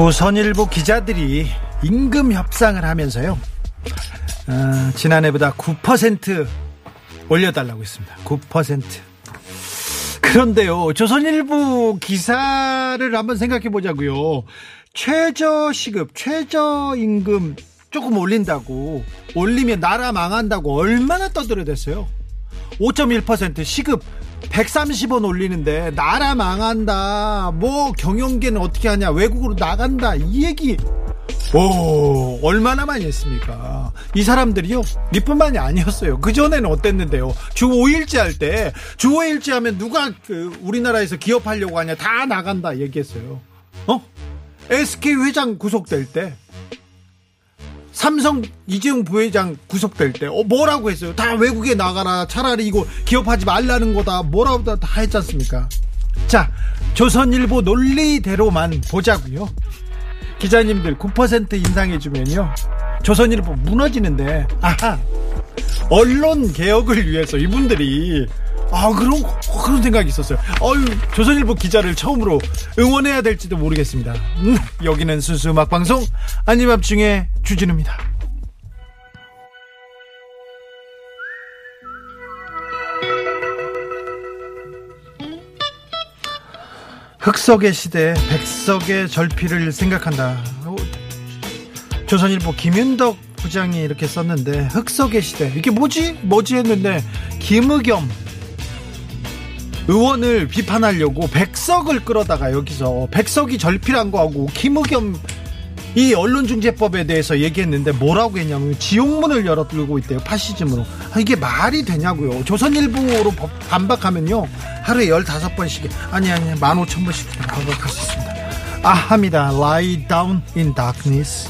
조선일보 기자들이 임금 협상을 하면서요. 어, 지난해보다 9% 올려달라고 했습니다. 9%. 그런데요, 조선일보 기사를 한번 생각해 보자고요. 최저 시급, 최저 임금 조금 올린다고 올리면 나라 망한다고 얼마나 떠들어댔어요. 5.1% 시급 130원 올리는데 나라 망한다. 뭐 경영계는 어떻게 하냐. 외국으로 나간다. 이 얘기 오, 얼마나 많이 했습니까? 이 사람들이요, 이뿐만이 아니었어요. 그전에는 어땠는데요? 주 5일째 할 때, 주 5일째 하면 누가 그 우리나라에서 기업하려고 하냐, 다 나간다 얘기했어요. 어? SK 회장 구속될 때, 삼성 이재용 부회장 구속될 때, 어, 뭐라고 했어요? 다 외국에 나가라. 차라리 이거 기업하지 말라는 거다. 뭐라고 다, 다 했지 않습니까? 자, 조선일보 논리대로만 보자고요. 기자님들 9% 인상해주면요. 조선일보 무너지는데, 아하. 언론 개혁을 위해서 이분들이, 아, 그런, 그런 생각이 있었어요. 어유 조선일보 기자를 처음으로 응원해야 될지도 모르겠습니다. 음, 여기는 순수 음악 방송, 아니밤 중에 주진우입니다. 흑석의 시대 백석의 절필을 생각한다. 조선일보 김윤덕 부장이 이렇게 썼는데 흑석의 시대 이게 뭐지 뭐지 했는데 김의겸 의원을 비판하려고 백석을 끌어다가 여기서 백석이 절필한 거하고 김의겸 이 언론중재법에 대해서 얘기했는데 뭐라고 했냐면 지옥문을 열어두고 있대요 파시즘으로. 아, 이게 말이 되냐고요. 조선일보로 반박하면요 하루에 15번씩 아니 아니 15,000번씩 반박할 수 있습니다. 아합니다. Lie down in darkness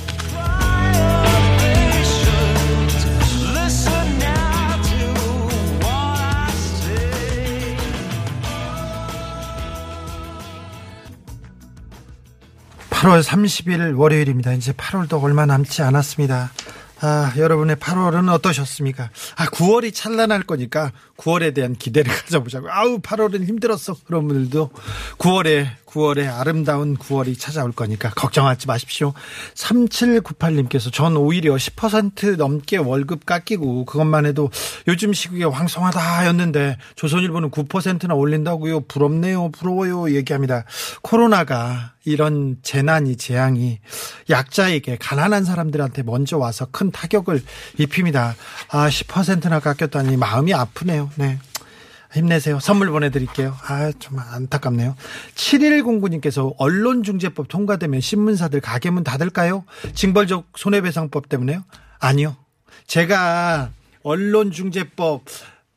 (8월 30일) 월요일입니다 이제 (8월도) 얼마 남지 않았습니다 아, 여러분의 8월은 어떠셨습니까? 아, 9월이 찬란할 거니까 9월에 대한 기대를 가져보자고. 아우, 8월은 힘들었어. 그런 분들도 9월에, 9월에 아름다운 9월이 찾아올 거니까 걱정하지 마십시오. 3798님께서 전 오히려 10% 넘게 월급 깎이고 그것만 해도 요즘 시국에 황송하다 였는데 조선일보는 9%나 올린다고요. 부럽네요. 부러워요. 얘기합니다. 코로나가 이런 재난이 재앙이 약자에게 가난한 사람들한테 먼저 와서 큰 타격을 입힙니다. 아, 10%나 깎였다니 마음이 아프네요. 네. 힘내세요. 선물 보내드릴게요. 아, 좀 안타깝네요. 7109님께서 언론중재법 통과되면 신문사들 가게문 닫을까요? 징벌적 손해배상법 때문에요? 아니요. 제가 언론중재법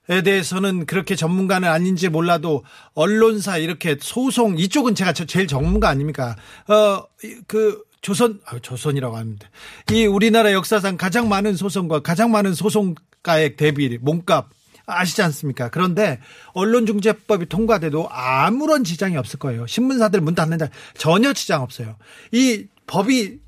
에 대해서는 그렇게 전문가는 아닌지 몰라도 언론사 이렇게 소송 이쪽은 제가 제일 전문가 아닙니까? 어그 조선 아, 조선이라고 합니다. 이 우리나라 역사상 가장 많은 소송과 가장 많은 소송가액 대비 몸값 아시지 않습니까? 그런데 언론중재법이 통과돼도 아무런 지장이 없을 거예요. 신문사들 문 닫는다 전혀 지장 없어요. 이 법이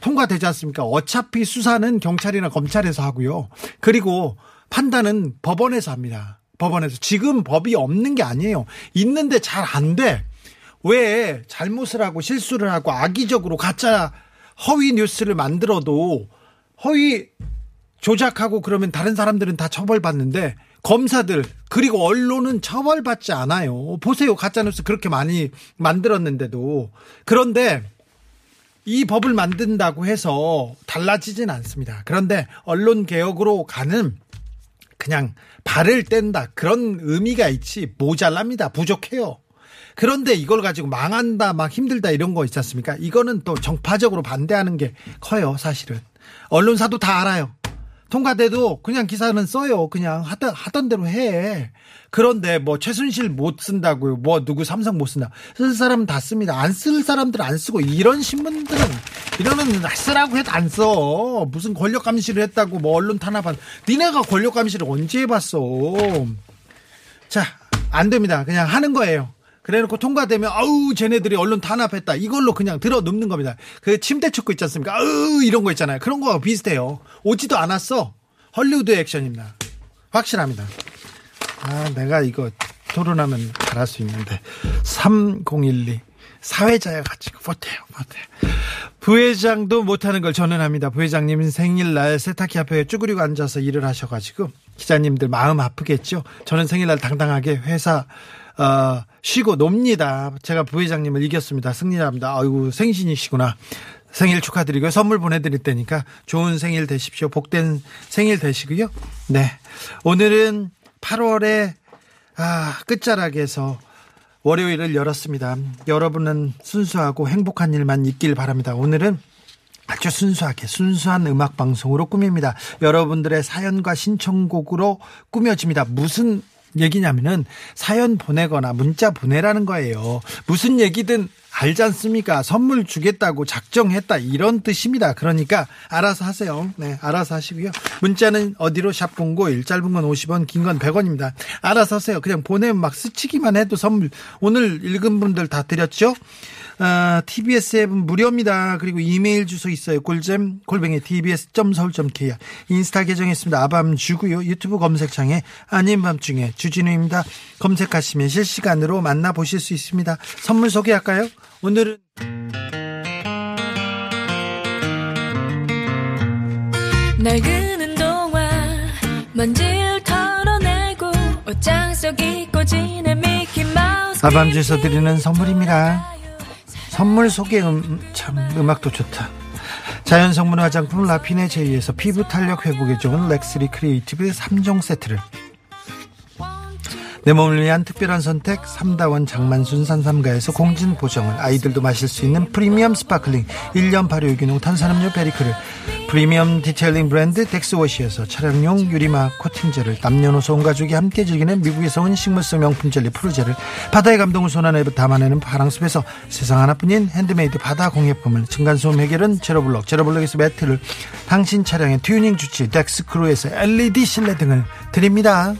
통과되지 않습니까? 어차피 수사는 경찰이나 검찰에서 하고요. 그리고 판단은 법원에서 합니다. 법원에서. 지금 법이 없는 게 아니에요. 있는데 잘 안 돼. 왜 잘못을 하고 실수를 하고 악의적으로 가짜 허위 뉴스를 만들어도 허위 조작하고 그러면 다른 사람들은 다 처벌받는데 검사들 그리고 언론은 처벌받지 않아요. 보세요. 가짜뉴스 그렇게 많이 만들었는데도. 그런데 이 법을 만든다고 해서 달라지진 않습니다. 그런데 언론 개혁으로 가는 그냥 발을 뗀다 그런 의미가 있지 모자랍니다 부족해요 그런데 이걸 가지고 망한다 막 힘들다 이런 거 있지 않습니까 이거는 또 정파적으로 반대하는 게 커요 사실은 언론사도 다 알아요 통과돼도 그냥 기사는 써요. 그냥 하던, 하던 대로 해. 그런데 뭐 최순실 못 쓴다고요. 뭐 누구 삼성 못 쓴다. 쓸 사람은 다 씁니다. 안 쓸 사람들은 안 쓰고 이런 신문들은 이러면 쓰라고 해도 안 써. 무슨 권력 감시를 했다고 뭐 언론 탄압한. 니네가 권력 감시를 언제 해봤어. 자, 안 됩니다. 그냥 하는 거예요. 그래놓고 통과되면 아우 쟤네들이 언론 탄압했다 이걸로 그냥 들어 눕는 겁니다. 그 침대 축구 있지 않습니까? 아우 이런 거 있잖아요. 그런 거와 비슷해요. 오지도 않았어. 헐리우드 액션입니다. 확실합니다. 아 내가 이거 토론하면 잘할 수 있는데 3012 사회자여 가지고 못해요 못해 부회장도 못하는 걸 저는 합니다 부회장님은 생일날 세탁기 앞에 쭈그리고 앉아서 일을 하셔가지고 기자님들 마음 아프겠죠 저는 생일날 당당하게 회사 어, 쉬고 놉니다. 제가 부회장님을 이겼습니다. 승리합니다. 아이고 생신이시구나. 생일 축하드리고요. 선물 보내드릴 테니까 좋은 생일 되십시오. 복된 생일 되시고요. 네. 오늘은 8월의 아, 끝자락에서 월요일을 열었습니다. 여러분은 순수하고 행복한 일만 있길 바랍니다. 오늘은 아주 순수하게 순수한 음악 방송으로 꾸밉니다. 여러분들의 사연과 신청곡으로 꾸며집니다. 무슨 얘기냐면은 사연 보내거나 문자 보내라는 거예요. 무슨 얘기든 알지 않습니까? 선물 주겠다고 작정했다 이런 뜻입니다. 그러니까 알아서 하세요. 네, 알아서 하시고요. 문자는 어디로 샵 공고 일 짧은 건 50원, 긴 건 100원입니다. 알아서 하세요. 그냥 보내면 막 스치기만 해도 선물 오늘 읽은 분들 다 드렸죠? 아, TBS 앱은 무료입니다. 그리고 이메일 주소 있어요. 꿀잼 골뱅이 tbs.서울.kr 인스타 계정 있습니다. 아밤주고요. 유튜브 검색창에 아닌 밤중에 주진우입니다. 검색하시면 실시간으로 만나보실 수 있습니다. 선물 소개할까요? 오늘은 날 그는 동안 먼지를 털어내고 옷장 속 잊고 지낸 미키 마우스 아밤주에서 드리는 선물입니다. 선물 소개 음, 참 음악도 좋다. 자연성분 화장품 라피네 제이에서 피부 탄력 회복에 좋은 렉스리 크리에이티브 3종 세트를 내 몸을 위한 특별한 선택 삼다원 장만순 산삼가에서 공진 보정을 아이들도 마실 수 있는 프리미엄 sparkling 1년 발효 유기농 탄산음료 베리크를 프리미엄 detailing 브랜드 덱스워시에서 차량용 유리막 코팅제를 남녀노소 온 가족이 함께 즐기는 미국에서 온 식물성 명품 젤리 푸르제를 바다의 감동을 손안에 담아내는 파랑숲에서 세상 하나뿐인 핸드메이드 바다 공예품을 층간소음 해결은 제로블럭 제로블럭에서 매트를 당신 차량의 튜닝 주치의 덱스크루에서 LED 실내 등을 드립니다.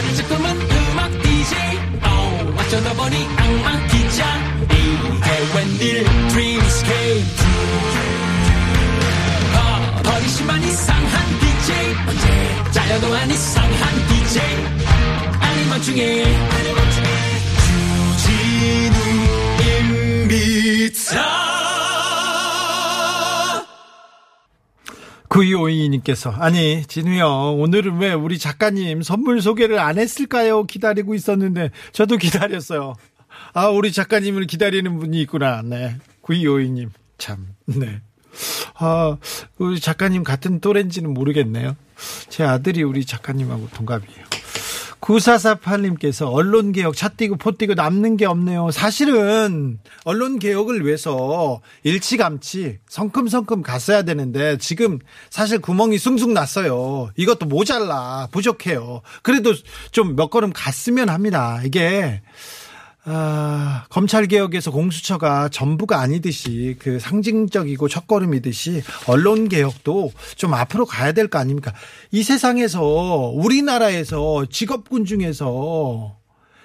내 어릴 꿈은 음악 DJ 어, 어쩌다 보니 악마 기자. 이게 웬일? Dreams came true. 어, 버리시만 이상한 DJ 언제? 잘려도 안 이상한 DJ 아니면 중에 주진우 9252님께서 아니 진우 형 오늘은 왜 우리 작가님 선물 소개를 안 했을까요? 기다리고 있었는데 저도 기다렸어요. 아 우리 작가님을 기다리는 분이 있구나. 네 9252님 참 네. 아 우리 작가님 같은 또래인지는 모르겠네요. 제 아들이 우리 작가님하고 동갑이에요. 9448님께서 언론개혁 차 띄고 포 띄고 남는 게 없네요. 사실은 언론개혁을 위해서 일치감치 성큼성큼 갔어야 되는데 지금 사실 구멍이 숭숭 났어요. 이것도 모자라 부족해요. 그래도 좀 몇 걸음 갔으면 합니다. 이게 아, 검찰 개혁에서 공수처가 전부가 아니듯이 그 상징적이고 첫걸음이듯이 언론 개혁도 좀 앞으로 가야 될 거 아닙니까? 이 세상에서 우리나라에서 직업군 중에서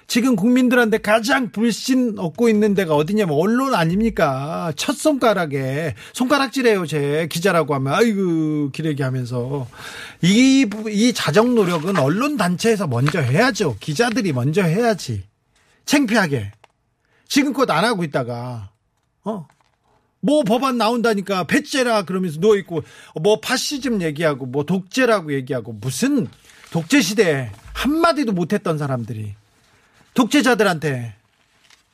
지금 국민들한테 가장 불신 얻고 있는 데가 어디냐면 언론 아닙니까? 첫 손가락에 손가락질해요, 제 기자라고 하면 아이고 기레기 하면서 이이 자정 노력은 언론 단체에서 먼저 해야죠. 기자들이 먼저 해야지. 창피하게 지금껏 안 하고 있다가 어? 뭐 법안 나온다니까 패죄라 그러면서 누워 있고 뭐 파시즘 얘기하고 뭐 독재라고 얘기하고 무슨 독재 시대에 한 마디도 못 했던 사람들이 독재자들한테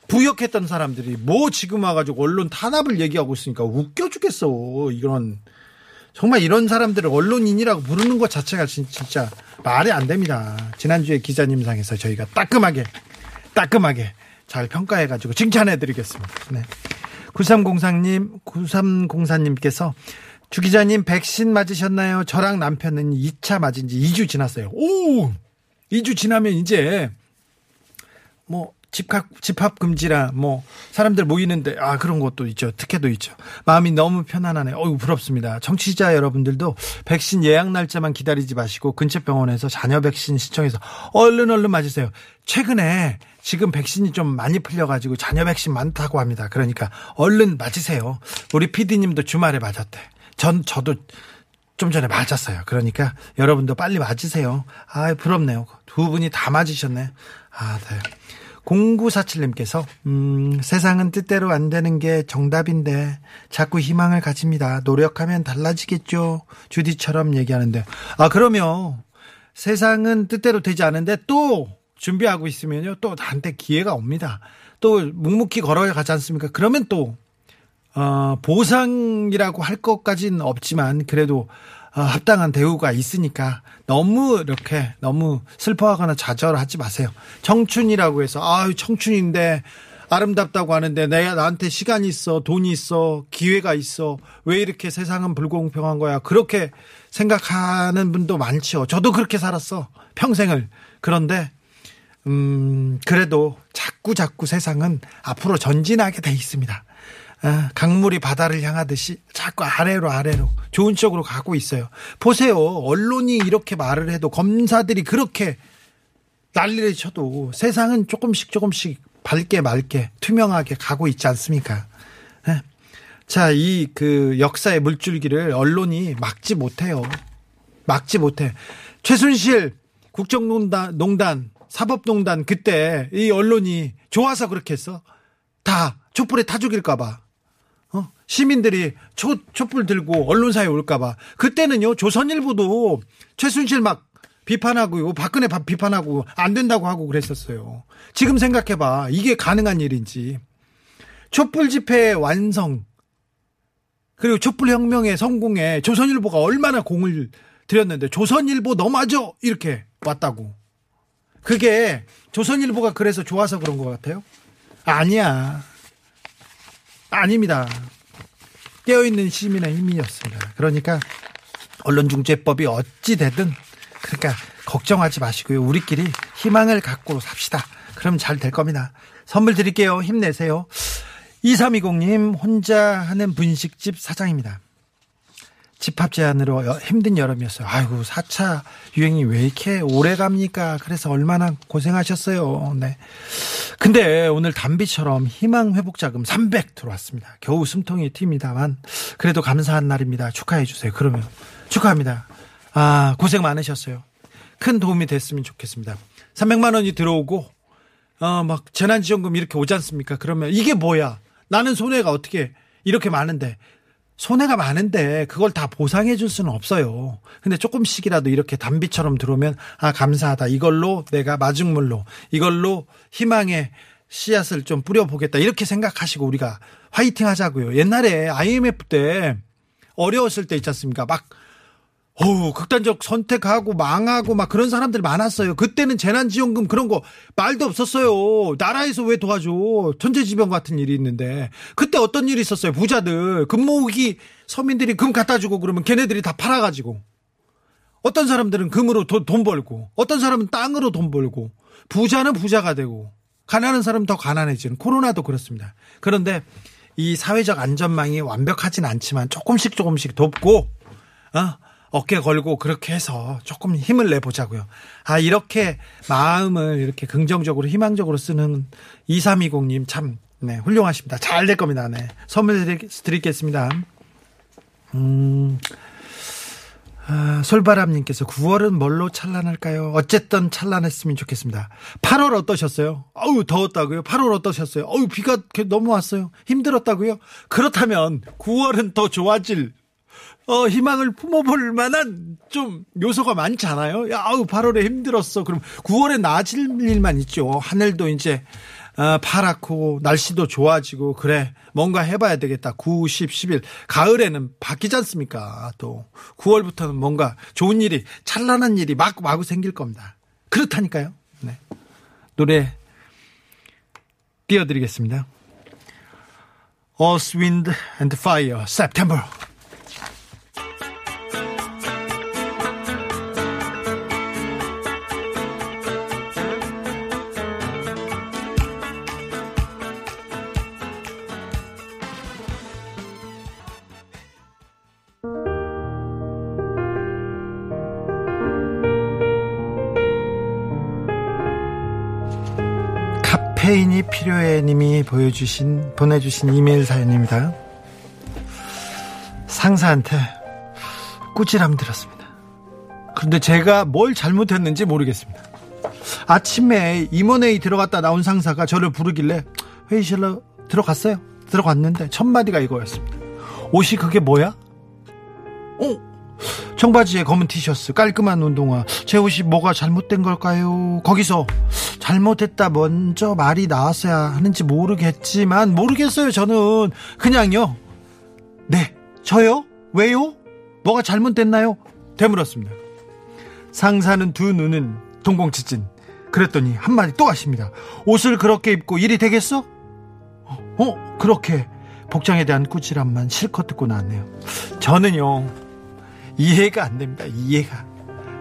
부역했던 사람들이 뭐 지금 와가지고 언론 탄압을 얘기하고 있으니까 웃겨 죽겠어. 이런 정말 이런 사람들을 언론인이라고 부르는 것 자체가 진- 진짜 말이 안 됩니다. 지난주에 기자님상에서 저희가 따끔하게 따끔하게 잘 평가해가지고 칭찬해드리겠습니다. 네. 9304님, 9304님께서 주 기자님 백신 맞으셨나요? 저랑 남편은 2차 맞은 지 2주 지났어요. 오! 2주 지나면 이제 뭐 집합 집합 금지라 뭐 사람들 모이는데 아 그런 것도 있죠 특혜도 있죠 마음이 너무 편안하네 어유 부럽습니다 청취자 여러분들도 백신 예약 날짜만 기다리지 마시고 근처 병원에서 자녀 백신 신청해서 얼른 얼른 맞으세요 최근에 지금 백신이 좀 많이 풀려가지고 자녀 백신 많다고 합니다 그러니까 얼른 맞으세요 우리 PD님도 주말에 맞았대 전 저도 좀 전에 맞았어요. 그러니까 여러분도 빨리 맞으세요. 아, 부럽네요. 두 분이 다 맞으셨네. 아, 네. 0947님께서, 음, 세상은 뜻대로 안 되는 게 정답인데, 자꾸 희망을 가집니다. 노력하면 달라지겠죠. 주디처럼 얘기하는데. 아, 그러면, 세상은 뜻대로 되지 않은데, 또, 준비하고 있으면요, 또 나한테 기회가 옵니다. 또, 묵묵히 걸어가지 않습니까? 그러면 또, 어, 보상이라고 할 것까지는 없지만 그래도 어, 합당한 대우가 있으니까 너무 이렇게 너무 슬퍼하거나 좌절하지 마세요. 청춘이라고 해서 아유 청춘인데 아름답다고 하는데 내가 나한테 시간이 있어 돈이 있어 기회가 있어 왜 이렇게 세상은 불공평한 거야 그렇게 생각하는 분도 많죠. 저도 그렇게 살았어 평생을 그런데 음 그래도 자꾸 자꾸 세상은 앞으로 전진하게 돼 있습니다. 아, 강물이 바다를 향하듯이 자꾸 아래로 아래로 좋은 쪽으로 가고 있어요. 보세요. 언론이 이렇게 말을 해도 검사들이 그렇게 난리를 쳐도 세상은 조금씩 조금씩 밝게 맑게 투명하게 가고 있지 않습니까? 예. 자, 이 그 역사의 물줄기를 언론이 막지 못해요. 막지 못해. 최순실 국정농단 농단 사법농단 그때 이 언론이 좋아서 그렇게 했어. 다 촛불에 타 죽일까봐. 어? 시민들이 초, 촛불 들고 언론사에 올까봐. 그때는요, 조선일보도 최순실 막 비판하고, 박근혜 바- 비판하고, 안 된다고 하고 그랬었어요. 지금 생각해봐. 이게 가능한 일인지. 촛불 집회 완성, 그리고 촛불 혁명의 성공에 조선일보가 얼마나 공을 들였는데, 조선일보 넘어져! 이렇게 왔다고. 그게 조선일보가 그래서 좋아서 그런 것 같아요? 아니야. 아닙니다. 깨어있는 시민의 힘이었습니다. 그러니까 언론중재법이 어찌 되든 그러니까 걱정하지 마시고요. 우리끼리 희망을 갖고 삽시다. 그럼 잘 될 겁니다. 선물 드릴게요. 힘내세요. 2320님 혼자 하는 분식집 사장입니다. 집합 제한으로 여- 힘든 여름이었어요. 아이고 4차 유행이 왜 이렇게 오래 갑니까? 그래서 얼마나 고생하셨어요. 네. 근데 오늘 담비처럼 희망 회복 자금 300 들어왔습니다. 겨우 숨통이 튑니다만 그래도 감사한 날입니다. 축하해 주세요. 그러면 축하합니다. 아 고생 많으셨어요. 큰 도움이 됐으면 좋겠습니다. 300만 원이 들어오고 어 막 재난지원금 이렇게 오지 않습니까? 그러면 이게 뭐야? 나는 손해가 어떻게 이렇게 많은데 손해가 많은데 그걸 다 보상해 줄 수는 없어요. 근데 조금씩이라도 이렇게 단비처럼 들어오면 아 감사하다. 이걸로 내가 마중물로 이걸로 희망의 씨앗을 좀 뿌려 보겠다. 이렇게 생각하시고 우리가 화이팅 하자고요. 옛날에 IMF 때 어려웠을 때 있지 않습니까? 막 어우, 극단적 선택하고 망하고 막 그런 사람들 많았어요. 그때는 재난지원금 그런 거 말도 없었어요. 나라에서 왜 도와줘. 천재지변 같은 일이 있는데. 그때 어떤 일이 있었어요. 부자들. 금 모으기 서민들이 금 갖다 주고 그러면 걔네들이 다 팔아가지고. 어떤 사람들은 금으로 도- 돈 벌고, 어떤 사람은 땅으로 돈 벌고, 부자는 부자가 되고, 가난한 사람은 더 가난해지는 코로나도 그렇습니다. 그런데 이 사회적 안전망이 완벽하진 않지만 조금씩 조금씩 돕고, 어? 어깨 걸고 그렇게 해서 조금 힘을 내보자고요. 아, 이렇게 마음을 이렇게 긍정적으로 희망적으로 쓰는 2320님 참, 네, 훌륭하십니다. 잘 될 겁니다. 네. 선물 드리, 드리겠습니다. 음, 아, 솔바람님께서 9월은 뭘로 찬란할까요? 어쨌든 찬란했으면 좋겠습니다. 8월 어떠셨어요? 어우, 더웠다고요? 8월 어떠셨어요? 어우, 비가 너무 왔어요? 힘들었다고요? 그렇다면 9월은 더 좋아질 어, 희망을 품어볼 만한 좀 요소가 많잖아요. 야, 아우, 8월에 힘들었어. 그럼 9월에 나아질 일만 있죠. 하늘도 이제, 어, 파랗고 날씨도 좋아지고 그래 뭔가 해봐야 되겠다. 9, 10, 11 가을에는 바뀌지 않습니까? 또 9월부터는 뭔가 좋은 일이 찬란한 일이 마구 마구 생길 겁니다. 그렇다니까요. 네. 노래 띄워드리겠습니다. Earth, Wind and Fire, September. 보여주신, 보내주신 이메일 사연입니다. 상사한테 꾸지람 들었습니다. 그런데 제가 뭘 잘못했는지 모르겠습니다. 아침에 임원회의 들어갔다 나온 상사가 저를 부르길래 회의실로 들어갔어요. 들어갔는데 첫 마디가 이거였습니다. 옷이 그게 뭐야? 어? 청바지에 검은 티셔츠, 깔끔한 운동화. 제 옷이 뭐가 잘못된 걸까요? 거기서 잘못했다 먼저 말이 나왔어야 하는지 모르겠지만 모르겠어요. 저는 그냥요. 네, 저요? 왜요? 뭐가 잘못됐나요? 되물었습니다. 상사는 두 눈은 동공지진. 그랬더니 한마디 또 하십니다. 옷을 그렇게 입고 일이 되겠어? 어, 그렇게 복장에 대한 꾸지람만 실컷 듣고 나왔네요. 저는요, 이해가 안 됩니다. 이해가.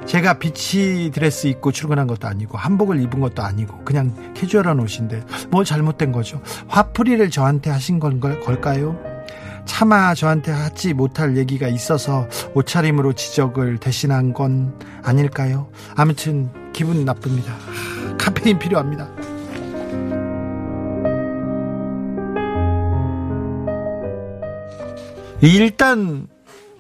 제가 비치 드레스 입고 출근한 것도 아니고 한복을 입은 것도 아니고 그냥 캐주얼한 옷인데 뭐 잘못된 거죠. 화풀이를 저한테 하신 건 걸, 걸까요? 차마 저한테 하지 못할 얘기가 있어서 옷차림으로 지적을 대신한 건 아닐까요? 아무튼 기분 나쁩니다. 하, 카페인 필요합니다. 일단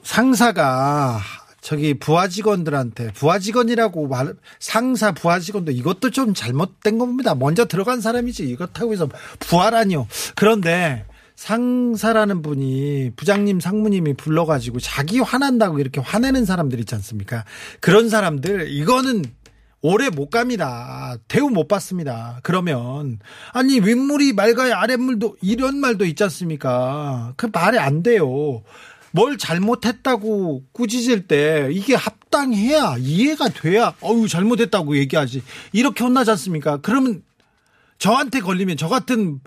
상사가 저기 부하 직원들한테 부하 직원이라고 말 상사 부하 직원도 이것도 좀 잘못된 겁니다. 먼저 들어간 사람이지 이렇다고 해서 부하라니요. 그런데 상사라는 분이 부장님 상무님이 불러가지고 자기 화난다고 이렇게 화내는 사람들 있지 않습니까? 그런 사람들 이거는 오래 못 갑니다. 대우 못 받습니다. 그러면 아니 윗물이 맑아야 아랫물도 이런 말도 있지 않습니까? 그 말이 안 돼요. 뭘 잘못했다고 꾸짖을 때 이게 합당해야 이해가 돼야 어유 잘못했다고 얘기하지. 이렇게 혼나지 않습니까? 그러면 저한테 걸리면 저 같은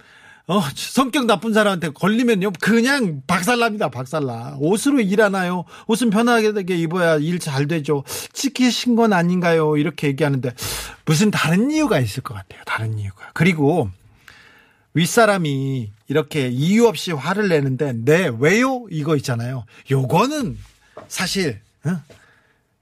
어, 성격 나쁜 사람한테 걸리면요 그냥 박살납니다 박살나. 옷으로 일하나요? 옷은 편하게 입어야 일 잘 되죠. 찍히신 건 아닌가요? 이렇게 얘기하는데 무슨 다른 이유가 있을 것 같아요 다른 이유가. 그리고 윗사람이 이렇게 이유 없이 화를 내는데 네 왜요? 이거 있잖아요. 요거는 사실 어?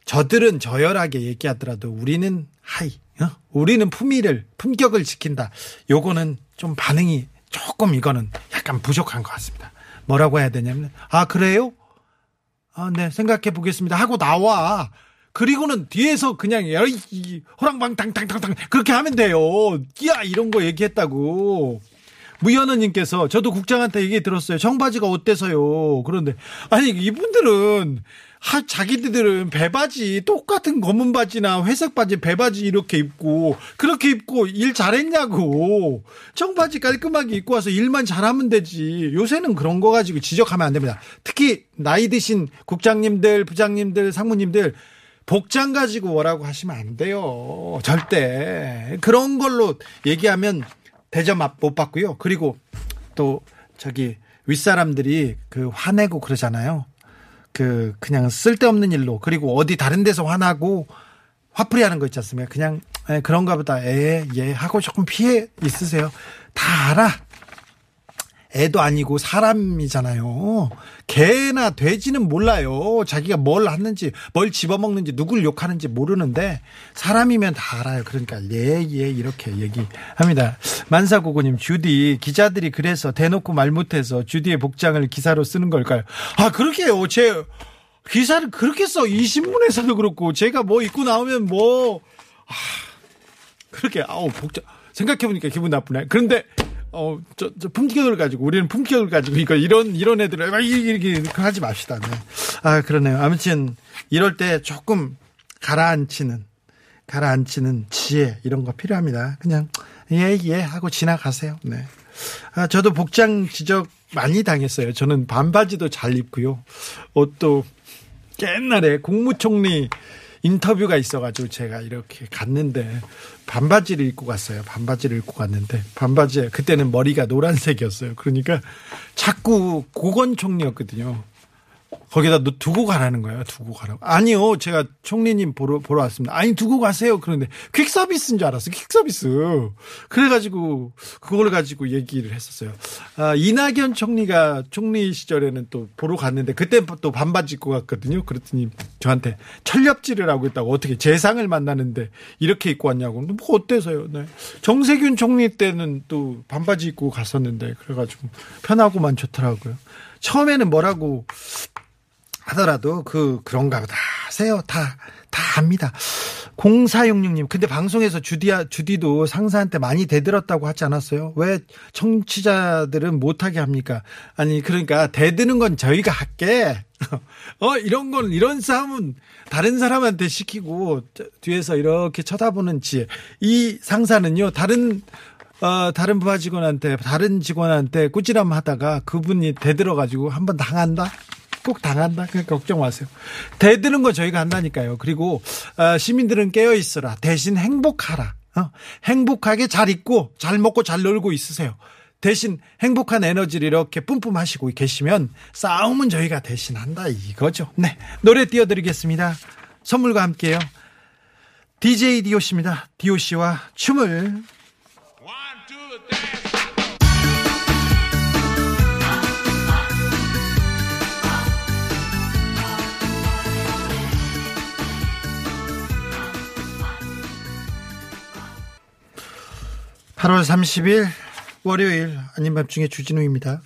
저들은 저열하게 얘기하더라도 우리는 하이 어? 우리는 품위를 품격을 지킨다. 요거는 좀 반응이 조금 이거는 약간 부족한 것 같습니다. 뭐라고 해야 되냐면 아 그래요? 아 네 생각해 보겠습니다. 하고 나와. 그리고는 뒤에서 그냥 호랑방탕탕탕탕 그렇게 하면 돼요. 야 이런 거 얘기했다고 무현우님께서 저도 국장한테 얘기 들었어요. 청바지가 어때서요? 그런데 아니 이분들은 하, 자기들은 배바지 똑같은 검은 바지나 회색 바지 배바지 이렇게 입고 그렇게 입고 일 잘했냐고. 청바지 깔끔하게 입고 와서 일만 잘하면 되지. 요새는 그런 거 가지고 지적하면 안 됩니다. 특히 나이 드신 국장님들 부장님들 상무님들 복장 가지고 뭐라고 하시면 안 돼요. 절대. 그런 걸로 얘기하면 대접 못 받고요. 그리고 또 저기 윗사람들이 그 화내고 그러잖아요. 그 그냥 쓸데없는 일로 그리고 어디 다른 데서 화나고 화풀이 하는 거 있지 않습니까? 그냥 에, 그런가 보다 에, 예 하고 조금 피해 있으세요. 다 알아. 애도 아니고 사람이잖아요. 개나 돼지는 몰라요. 자기가 뭘 하는지, 뭘 집어먹는지, 누굴 욕하는지 모르는데 사람이면 다 알아요. 그러니까 예, 예 이렇게 얘기합니다. 만사고고님 주디 기자들이 그래서 대놓고 말 못해서 주디의 복장을 기사로 쓰는 걸까요? 아 그렇게요. 제 기사를 그렇게 써. 이 신문에서도 그렇고 제가 뭐 입고 나오면 뭐 아, 그렇게 아우 복장 생각해보니까 기분 나쁘네. 그런데 어, 저, 저 품격을 가지고, 우리는 품격을 가지고, 이거, 이런, 이런 애들을, 막, 이렇게, 이렇게 하지 맙시다. 네. 아, 그러네요. 아무튼, 이럴 때 조금 가라앉히는, 가라앉히는 지혜, 이런 거 필요합니다. 그냥, 예, 예, 하고 지나가세요. 네. 아, 저도 복장 지적 많이 당했어요. 저는 반바지도 잘 입고요. 옷도 옛날에 국무총리 인터뷰가 있어가지고 제가 이렇게 갔는데 반바지를 입고 갔어요. 반바지를 입고 갔는데 반바지에 그때는 머리가 노란색이었어요. 그러니까 자꾸 고건 총리였거든요. 거기다 너 두고 가라는 거예요. 두고 가라고. 아니요. 제가 총리님 보러, 보러 왔습니다. 아니, 두고 가세요. 그런데 퀵 서비스인 줄 알았어요. 퀵 서비스. 그래가지고, 그걸 가지고 얘기를 했었어요. 아, 이낙연 총리가 총리 시절에는 또 보러 갔는데, 그때 또 반바지 입고 갔거든요. 그랬더니 저한테 철렵질을 하고 있다고 어떻게 재상을 만나는데 이렇게 입고 왔냐고. 뭐 어때서요? 네. 정세균 총리 때는 또 반바지 입고 갔었는데, 그래가지고 편하고만 좋더라고요. 처음에는 뭐라고 하더라도 그 그런가 보다 하세요. 다, 다 압니다. 0466님, 근데 방송에서 주디야, 주디도 상사한테 많이 대들었다고 하지 않았어요? 왜 청취자들은 못하게 합니까? 아니, 그러니까 대드는 건 저희가 할게. 어, 이런 건, 이런 싸움은 다른 사람한테 시키고 뒤에서 이렇게 쳐다보는 지혜. 이 상사는요, 다른 어, 다른 부하 직원한테, 다른 직원한테 꾸지람 하다가 그분이 대들어가지고 한번 당한다? 꼭 당한다? 그러니까 걱정 마세요. 대드는 거 저희가 한다니까요. 그리고, 어, 시민들은 깨어 있어라. 대신 행복하라. 어? 행복하게 잘 있고, 잘 먹고 잘 놀고 있으세요. 대신 행복한 에너지를 이렇게 뿜뿜 하시고 계시면 싸움은 저희가 대신한다 이거죠. 네. 노래 띄워드리겠습니다. 선물과 함께요. DJ 디오씨입니다. 디오씨와 춤을 (8월 30일) 월요일 아닌 밤중에 주진우입니다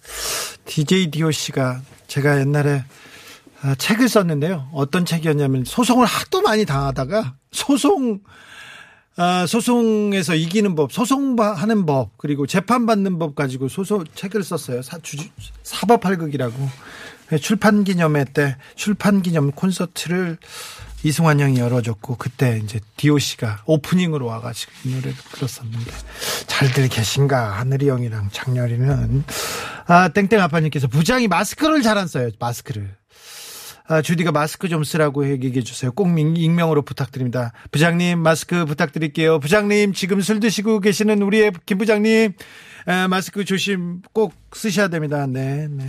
DJ 씨가 제가 옛날에 아, 책을 썼는데요 어떤 책이었냐면 소송을 하도 많이 당하다가 소송 아, 소송에서 이기는 법, 소송하는 법, 그리고 재판받는 법 가지고 소송 책을 썼어요. 사, 주, 사법팔극이라고. 출판 기념회 때 출판 기념 콘서트를 이승환 형이 열어줬고 그때 이제 디오 씨가 오프닝으로 와가지고 이 노래를 들었었는데 잘들 계신가 하늘이 형이랑 장렬이는 아 땡땡 아빠님께서 부장이 마스크를 잘 안 써요 마스크를 아, 주디가 마스크 좀 쓰라고 얘기해 주세요. 꼭 익명으로 부탁드립니다. 부장님 마스크 부탁드릴게요. 부장님 지금 술 드시고 계시는 우리의 김 부장님 아, 마스크 조심 꼭 쓰셔야 됩니다. 네, 네.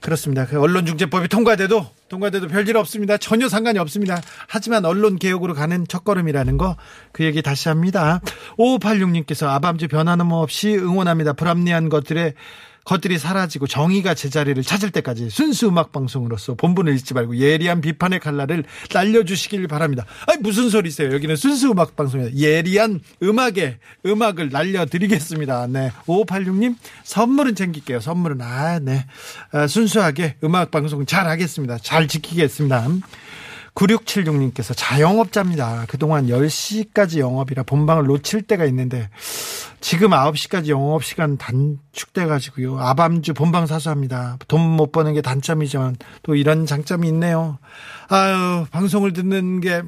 그렇습니다. 그 언론중재법이 통과돼도 통과돼도 별일 없습니다. 전혀 상관이 없습니다. 하지만 언론 개혁으로 가는 첫걸음이라는 거 그 얘기 다시 합니다. 5586님께서 아밤주 변화없이 응원합니다. 불합리한 것들에 것들이 사라지고 정의가 제자리를 찾을 때까지 순수 음악 방송으로서 본분을 잊지 말고 예리한 비판의 칼날을 날려주시길 바랍니다. 아니 무슨 소리세요? 여기는 순수 음악 방송이에요. 예리한 음악에 음악을 날려드리겠습니다. 네, 5586님 선물은 챙길게요. 선물은 아, 네, 아, 순수하게 음악 방송 잘 하겠습니다. 잘 지키겠습니다. 9676님께서 자영업자입니다. 그동안 10시까지 영업이라 본방을 놓칠 때가 있는데 지금 9시까지 영업 시간 단축돼 가지고요. 아밤주 본방 사수합니다. 돈 못 버는 게 단점이지만 또 이런 장점이 있네요. 아유, 방송을 듣는 게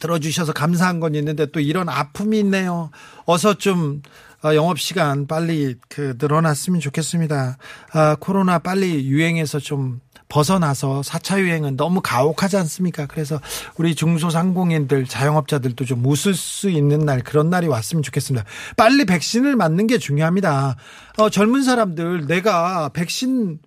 들어주셔서 감사한 건 있는데 또 이런 아픔이 있네요. 어서 좀 어, 영업 시간 빨리 그 늘어났으면 좋겠습니다. 아, 코로나 빨리 유행해서 좀 벗어나서 4차 유행은 너무 가혹하지 않습니까? 그래서 우리 중소상공인들, 자영업자들도 좀 웃을 수 있는 날, 그런 날이 왔으면 좋겠습니다. 빨리 백신을 맞는 게 중요합니다. 어, 젊은 사람들, 내가 백신,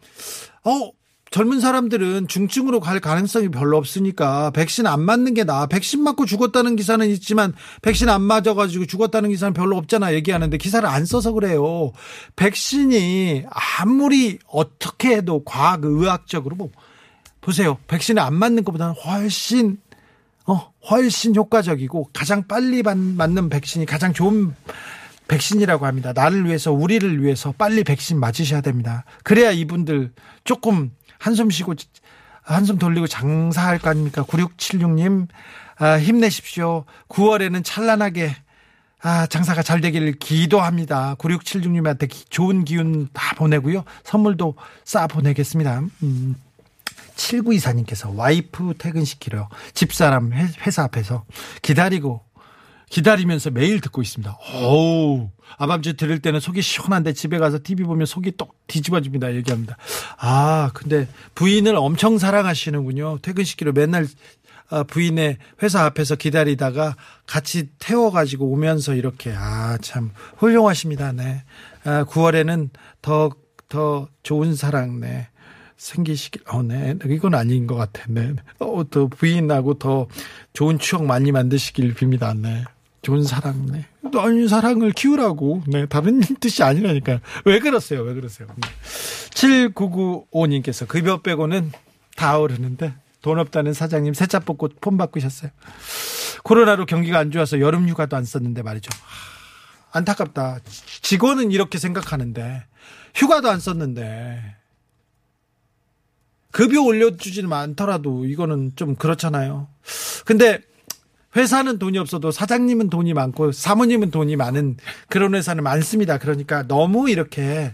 어, 젊은 사람들은 중증으로 갈 가능성이 별로 없으니까 백신 안 맞는 게 나아. 백신 맞고 죽었다는 기사는 있지만 백신 안 맞아가지고 죽었다는 기사는 별로 없잖아 얘기하는데 기사를 안 써서 그래요. 백신이 아무리 어떻게 해도 과학 의학적으로 뭐 보세요. 백신을 안 맞는 것보다는 훨씬 어 훨씬 효과적이고 가장 빨리 맞는 백신이 가장 좋은 백신이라고 합니다. 나를 위해서 우리를 위해서 빨리 백신 맞으셔야 됩니다. 그래야 이분들 조금 한숨 쉬고 한숨 돌리고 장사할 거 아닙니까? 9676님 아, 힘내십시오. 9월에는 찬란하게 아, 장사가 잘 되기를 기도합니다. 9676님한테 기, 좋은 기운 다 보내고요. 선물도 쏴 보내겠습니다. 음. 7924님께서 와이프 퇴근시키러 집사람 회사 앞에서 기다리고 기다리면서 매일 듣고 있습니다. 어우, 아밤주 들을 때는 속이 시원한데 집에 가서 TV 보면 속이 똑 뒤집어집니다. 얘기합니다. 아, 근데 부인을 엄청 사랑하시는군요. 퇴근시키러 맨날 아, 부인의 회사 앞에서 기다리다가 같이 태워가지고 오면서 이렇게, 아, 참, 훌륭하십니다. 네. 아, 9월에는 더, 더 좋은 사랑, 네. 생기시길, 어, 네. 이건 아닌 것 같아. 네. 어, 또 부인하고 더 좋은 추억 많이 만드시길 빕니다. 네. 좋은 사랑, 네. 아니, 사랑을 키우라고. 네. 다른 뜻이 아니라니까요. 왜 그러세요? 왜 그러세요? 네. 7995님께서 급여 빼고는 다 오르는데 돈 없다는 사장님 세차 뽑고 폰 바꾸셨어요. 코로나로 경기가 안 좋아서 여름 휴가도 안 썼는데 말이죠. 하, 안타깝다. 직원은 이렇게 생각하는데 휴가도 안 썼는데 급여 올려주지는 않더라도 이거는 좀 그렇잖아요. 근데 회사는 돈이 없어도 사장님은 돈이 많고 사모님은 돈이 많은 그런 회사는 많습니다. 그러니까 너무 이렇게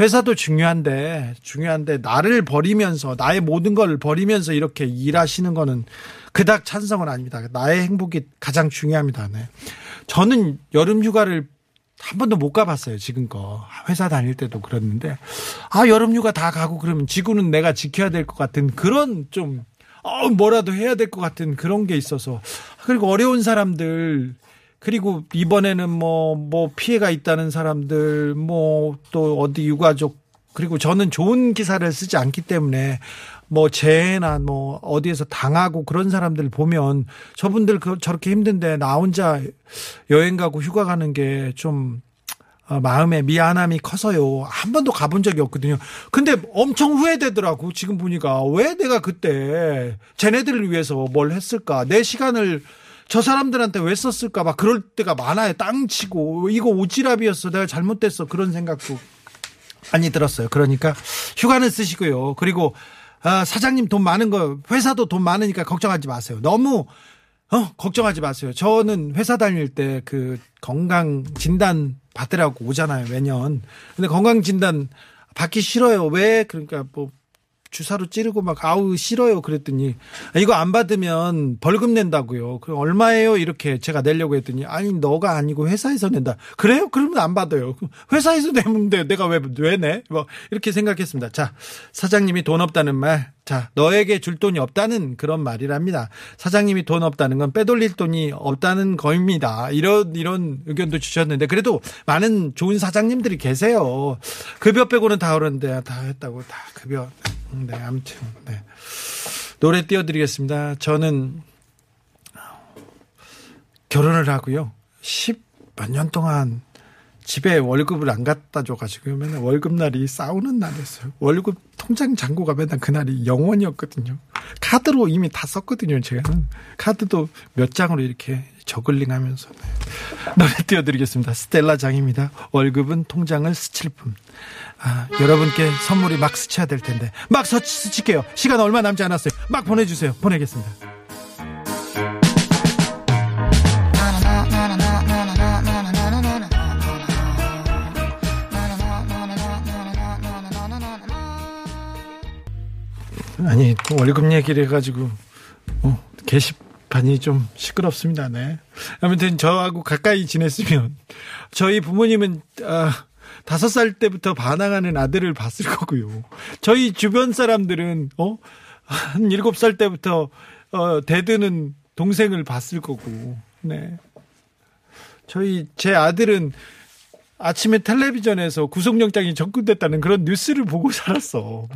회사도 중요한데 중요한데 나를 버리면서 나의 모든 걸 버리면서 이렇게 일하시는 거는 그닥 찬성은 아닙니다. 나의 행복이 가장 중요합니다. 네. 저는 여름 휴가를 한 번도 못 가봤어요, 지금껏. 회사 다닐 때도 그랬는데, 아, 여름휴가 다 가고 그러면 지구는 내가 지켜야 될 것 같은 그런 좀, 어, 뭐라도 해야 될 것 같은 그런 게 있어서. 그리고 어려운 사람들, 그리고 이번에는 뭐, 뭐 피해가 있다는 사람들, 뭐 또 어디 유가족, 그리고 저는 좋은 기사를 쓰지 않기 때문에 뭐 재해나 뭐 어디에서 당하고 그런 사람들 보면 저분들 그 저렇게 힘든데 나 혼자 여행 가고 휴가 가는 게 좀 어, 마음에 미안함이 커서요. 한 번도 가본 적이 없거든요. 근데 엄청 후회되더라고. 지금 보니까 왜 내가 그때 쟤네들을 위해서 뭘 했을까? 내 시간을 저 사람들한테 왜 썼을까? 막 그럴 때가 많아요. 땅 치고 이거 오지랖이었어. 내가 잘못됐어. 그런 생각도 많이 들었어요. 그러니까 휴가는 쓰시고요. 그리고 아, 사장님 돈 많은 거 회사도 돈 많으니까 걱정하지 마세요. 너무 어, 걱정하지 마세요. 저는 회사 다닐 때 그 건강 진단 받으라고 오잖아요, 매년. 근데 건강 진단 받기 싫어요. 왜? 그러니까 뭐 주사로 찌르고 막 아우 싫어요 그랬더니 아, 이거 안 받으면 벌금 낸다고요. 그럼 얼마예요? 이렇게 제가 내려고 했더니 아니 너가 아니고 회사에서 낸다. 그래요? 그러면 안 받아요. 회사에서 내는데 내가 왜 왜 내? 뭐 이렇게 생각했습니다. 자 사장님이 돈 없다는 말. 자 너에게 줄 돈이 없다는 그런 말이랍니다. 사장님이 돈 없다는 건 빼돌릴 돈이 없다는 거입니다. 이런 이런 의견도 주셨는데 그래도 많은 좋은 사장님들이 계세요. 급여 빼고는 다 오르는데 다 했다고 다 급여. 네, 아무튼, 네. 노래 띄워드리겠습니다. 저는 결혼을 하고요. 10 몇 년 동안 집에 월급을 안 갖다 줘가지고 맨날 월급날이 싸우는 날이었어요. 월급 통장 잔고가 맨날 그날이 영원이었거든요. 카드로 이미 다 썼거든요, 제가. 카드도 몇 장으로 이렇게 저글링 하면서. 네. 노래 띄워드리겠습니다. 스텔라 장입니다. 월급은 통장을 스칠 뿐. 아, 여러분께 선물이 막 스쳐야 될 텐데. 막 서, 스칠게요. 시간 얼마 남지 않았어요. 막 보내주세요. 보내겠습니다. 아니, 월급 얘기를 해가지고, 어, 게시판이 좀 시끄럽습니다. 네. 아무튼 저하고 가까이 지냈으면, 저희 부모님은, 아, 다섯 살 때부터 반항하는 아들을 봤을 거고요. 저희 주변 사람들은, 어, 한 일곱 살 때부터, 어, 대드는 동생을 봤을 거고, 네. 저희, 제 아들은 아침에 텔레비전에서 구속영장이 접근됐다는 그런 뉴스를 보고 살았어.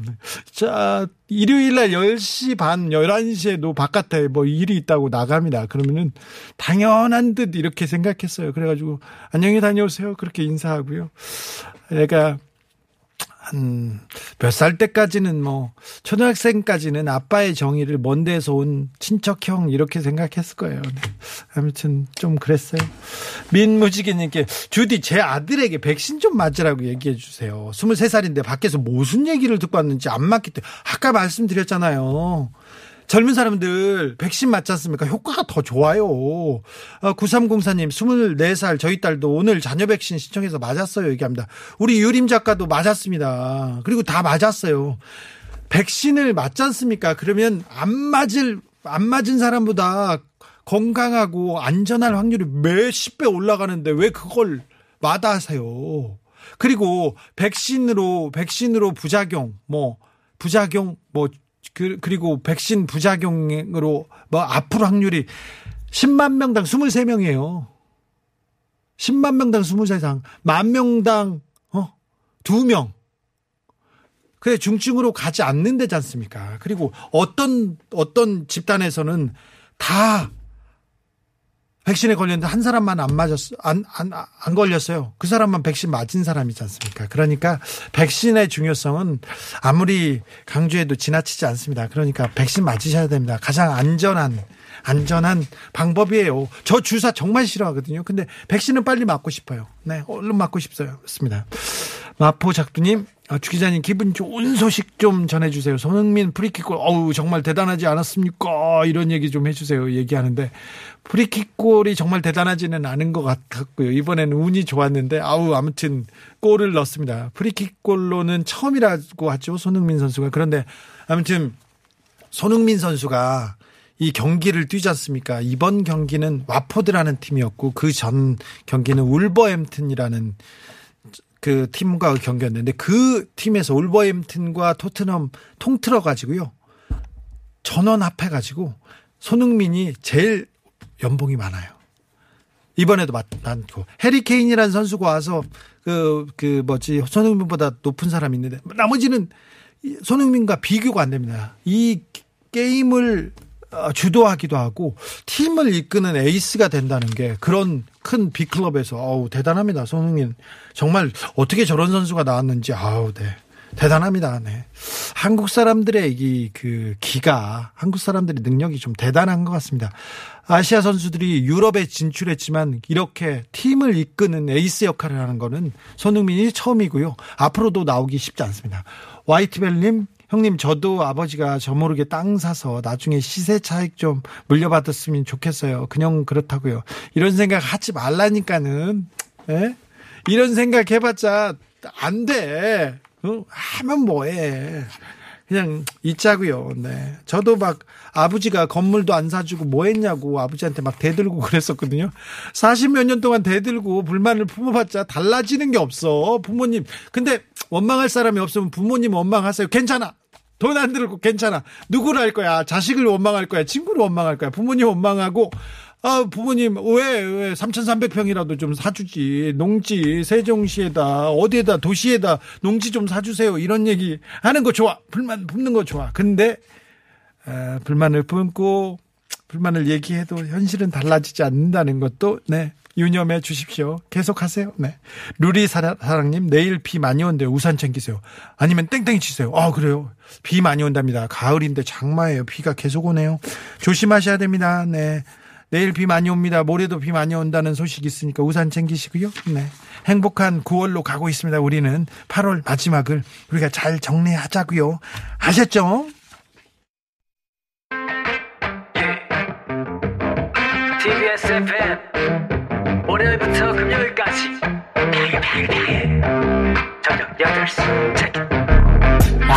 자, 일요일 날 10시 반, 11시에도 바깥에 뭐 일이 있다고 나갑니다. 그러면은 당연한 듯 이렇게 생각했어요. 그래가지고 안녕히 다녀오세요. 그렇게 인사하고요. 애가 한 몇 살 때까지는 뭐 초등학생까지는 아빠의 정의를 먼 데서 온 친척형 이렇게 생각했을 거예요. 네. 아무튼 좀 그랬어요. 민무지기님께 주디 제 아들에게 백신 좀 맞으라고 얘기해 주세요. 23살인데 밖에서 무슨 얘기를 듣고 왔는지 안 맞기 때문에 아까 말씀드렸잖아요. 젊은 사람들 백신 맞지 않습니까? 효과가 더 좋아요. 아, 9304님, 24살 저희 딸도 오늘 자녀 백신 신청해서 맞았어요. 얘기합니다. 우리 유림 작가도 맞았습니다. 그리고 다 맞았어요. 백신을 맞지 않습니까? 그러면 안 맞을, 안 맞은 사람보다 건강하고 안전할 확률이 몇십 배 올라가는데 왜 그걸 마다하세요? 그리고 백신으로 백신으로 부작용 뭐 부작용 뭐 그, 그리고 백신 부작용으로 뭐 앞으로 확률이 10만 명당 23명이에요. 10만 명당 23명, 만 명당 어 2명. 그래 중증으로 가지 않는 데지 않습니까? 그리고 어떤 어떤 집단에서는 다 백신에 걸렸는데 한 사람만 안 맞았어 안안 안 걸렸어요. 그 사람만 백신 맞은 사람이지 않습니까? 그러니까 백신의 중요성은 아무리 강조해도 지나치지 않습니다. 그러니까 백신 맞으셔야 됩니다. 가장 안전한 안전한 방법이에요. 저 주사 정말 싫어하거든요. 근데 백신은 빨리 맞고 싶어요. 네, 얼른 맞고 싶어요. 그렇습니다. 마포 작두님, 아, 주 기자님 기분 좋은 소식 좀 전해주세요. 손흥민 프리킥골, 어우 정말 대단하지 않았습니까? 이런 얘기 좀 해주세요. 얘기하는데 프리킥골이 정말 대단하지는 않은 것 같고요. 이번에는 운이 좋았는데 아우 아무튼 골을 넣었습니다. 프리킥골로는 처음이라고 하죠. 손흥민 선수가 그런데 아무튼 손흥민 선수가 이 경기를 뛰지 않습니까? 이번 경기는 와포드라는 팀이었고 그 전 경기는 울버햄튼이라는 그 팀과 경기였는데 그 팀에서 울버햄튼과 토트넘 통틀어 가지고요. 전원 합해 가지고 손흥민이 제일 연봉이 많아요. 이번에도 많- 많고 해리 케인이라는 선수가 와서 그그 뭐지 손흥민보다 높은 사람이 있는데 나머지는 이 손흥민과 비교가 안 됩니다. 이 게임을 어, 주도하기도 하고 팀을 이끄는 에이스가 된다는 게 그런 큰 빅클럽에서 아우 대단합니다. 손흥민 정말 어떻게 저런 선수가 나왔는지 아우 네. 대단합니다. 네. 한국 사람들의 이 그 기가 한국 사람들의 능력이 좀 대단한 것 같습니다. 아시아 선수들이 유럽에 진출했지만 이렇게 팀을 이끄는 에이스 역할을 하는 거는 손흥민이 처음이고요. 앞으로도 나오기 쉽지 않습니다. 화이트벨님 형님 저도 아버지가 저 모르게 땅 사서 나중에 시세 차익 좀 물려받았으면 좋겠어요. 그냥 그렇다고요. 이런 생각 하지 말라니까는 예? 이런 생각 해봤자 안 돼. 어? 하면 뭐해. 그냥 있자고요. 네. 저도 막 아버지가 건물도 안 사주고 뭐 했냐고 아버지한테 막 대들고 그랬었거든요. 40 몇 년 동안 대들고 불만을 품어봤자 달라지는 게 없어. 부모님. 근데 원망할 사람이 없으면 부모님 원망하세요. 괜찮아. 돈 안 들고 괜찮아. 누구를 할 거야? 자식을 원망할 거야? 친구를 원망할 거야? 부모님 원망하고 아, 부모님, 왜, 왜, 3,300평이라도 좀 사주지. 농지, 세종시에다, 어디에다, 도시에다 농지 좀 사주세요. 이런 얘기 하는 거 좋아. 불만 품는 거 좋아. 근데, 아, 불만을 품고, 불만을 얘기해도 현실은 달라지지 않는다는 것도, 네, 유념해 주십시오. 계속 하세요. 네. 루리 사랑님, 내일 비 많이 온대요. 우산 챙기세요. 아니면 땡땡이 치세요. 아, 그래요. 비 많이 온답니다. 가을인데 장마예요. 비가 계속 오네요. 조심하셔야 됩니다. 네. 내일 비 많이 옵니다. 모레도 비 많이 온다는 소식이 있으니까 우산 챙기시고요. 네. 행복한 9월로 가고 있습니다. 우리는 8월 마지막을 우리가 잘 정리하자고요. 아셨죠? 월요일부터 금요일까지. 저녁 8시. 체크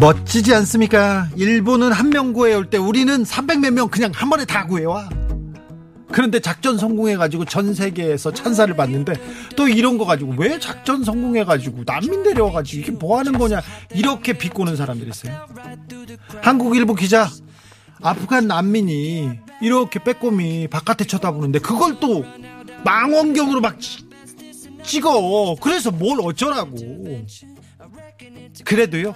멋지지 않습니까? 일본은 한 명 구해올 때 우리는 300몇 명 그냥 한 번에 다 구해와. 그런데 작전 성공해가지고 전 세계에서 찬사를 받는데 또 이런 거 가지고 왜 작전 성공해가지고 난민 데려와가지고 이게 뭐 하는 거냐 이렇게 비꼬는 사람들이 있어요. 한국 일보 기자 아프간 난민이 이렇게 빼꼼히 바깥에 쳐다보는데 그걸 또 망원경으로 막 찌- 찍어. 그래서 뭘 어쩌라고. 그래도요.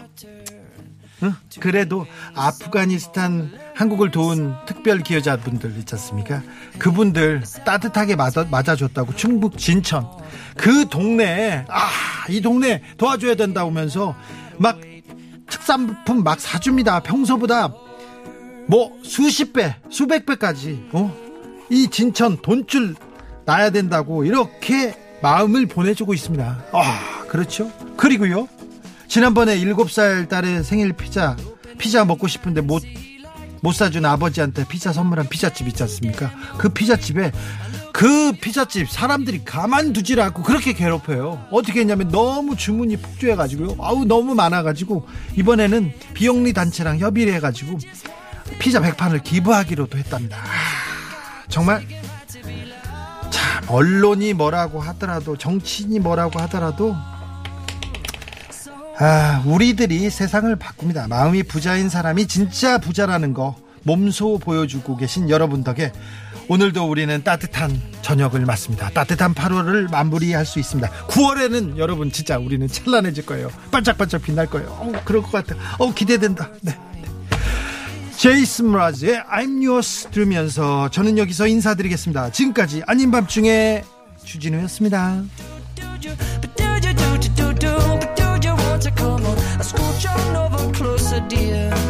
응? 그래도 아프가니스탄 한국을 도운 특별 기여자분들 있지 않습니까? 그분들 따뜻하게 맞아, 맞아줬다고 충북 진천 그 동네에 아이 동네 도와줘야 된다 하면서 막 특산품 막 사줍니다. 평소보다 뭐 수십 배, 수백 배까지 어? 이 진천 돈줄 나야 된다고 이렇게 마음을 보내주고 있습니다. 아, 그렇죠. 그리고요. 지난번에 7살 딸의 생일 피자 피자 먹고 싶은데 못 못 사준 아버지한테 피자 선물한 피자집 있지 않습니까? 그 피자집에 그 피자집 사람들이 가만두질 않고 그렇게 괴롭혀요. 어떻게 했냐면 너무 주문이 폭주해가지고요. 아우 너무 많아가지고 이번에는 비영리 단체랑 협의를 해가지고 피자 100판을 기부하기로도 했답니다. 아, 정말 참 언론이 뭐라고 하더라도 정치인이 뭐라고 하더라도 아, 우리들이 세상을 바꿉니다. 마음이 부자인 사람이 진짜 부자라는 거 몸소 보여주고 계신 여러분 덕에 오늘도 우리는 따뜻한 저녁을 맞습니다. 따뜻한 8월을 마무리할 수 있습니다. 9월에는 여러분 진짜 우리는 찬란해질 거예요. 반짝반짝 빛날 거예요. 어, 그럴 것 같아요. 어, 기대된다. 네. 제이슨 브라즈의 I'm Yours 들으면서 저는 여기서 인사드리겠습니다. 지금까지 아닌 밤중에 주진우였습니다. On over closer, dear.